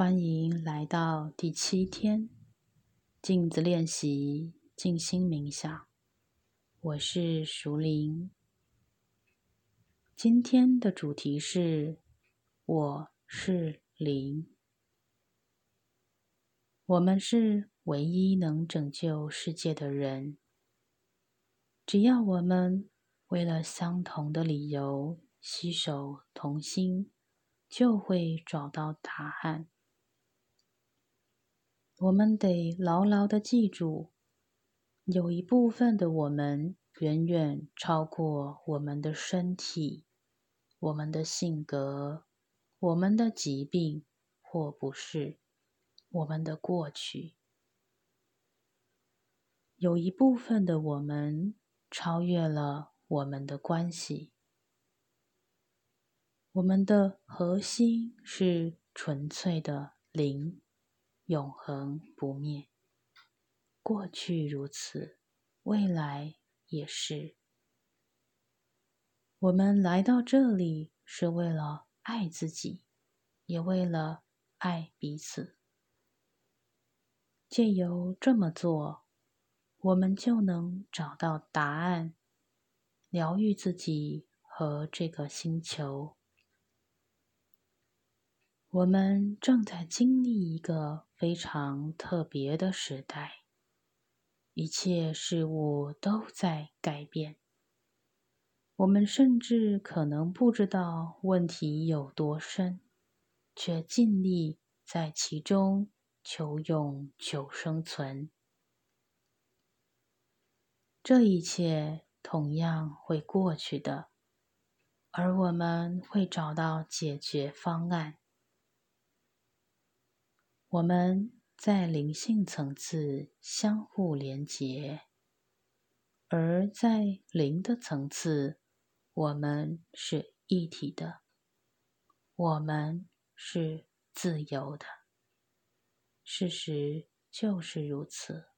欢迎来到第七天镜子练习静心冥想。我是熟林，今天的主题是“我是灵”。我们是唯一能拯救世界的人。只要我们为了相同的理由携手同心，就会找到答案。我们得牢牢的记住，有一部分的我们远远超过我们的身体、我们的性格、我们的疾病或不是我们的过去。有一部分的我们超越了我们的关系。我们的核心是纯粹的灵。永恒不灭，过去如此，未来也是。我们来到这里是为了爱自己，也为了爱彼此。借由这么做，我们就能找到答案，疗愈自己和这个星球。我们正在经历一个非常特别的时代，一切事物都在改变。我们甚至可能不知道问题有多深，却尽力在其中求永求生存。这一切同样会过去的，而我们会找到解决方案。我们在灵性层次相互连结，而在灵的层次，我们是一体的，我们是自由的。事实就是如此。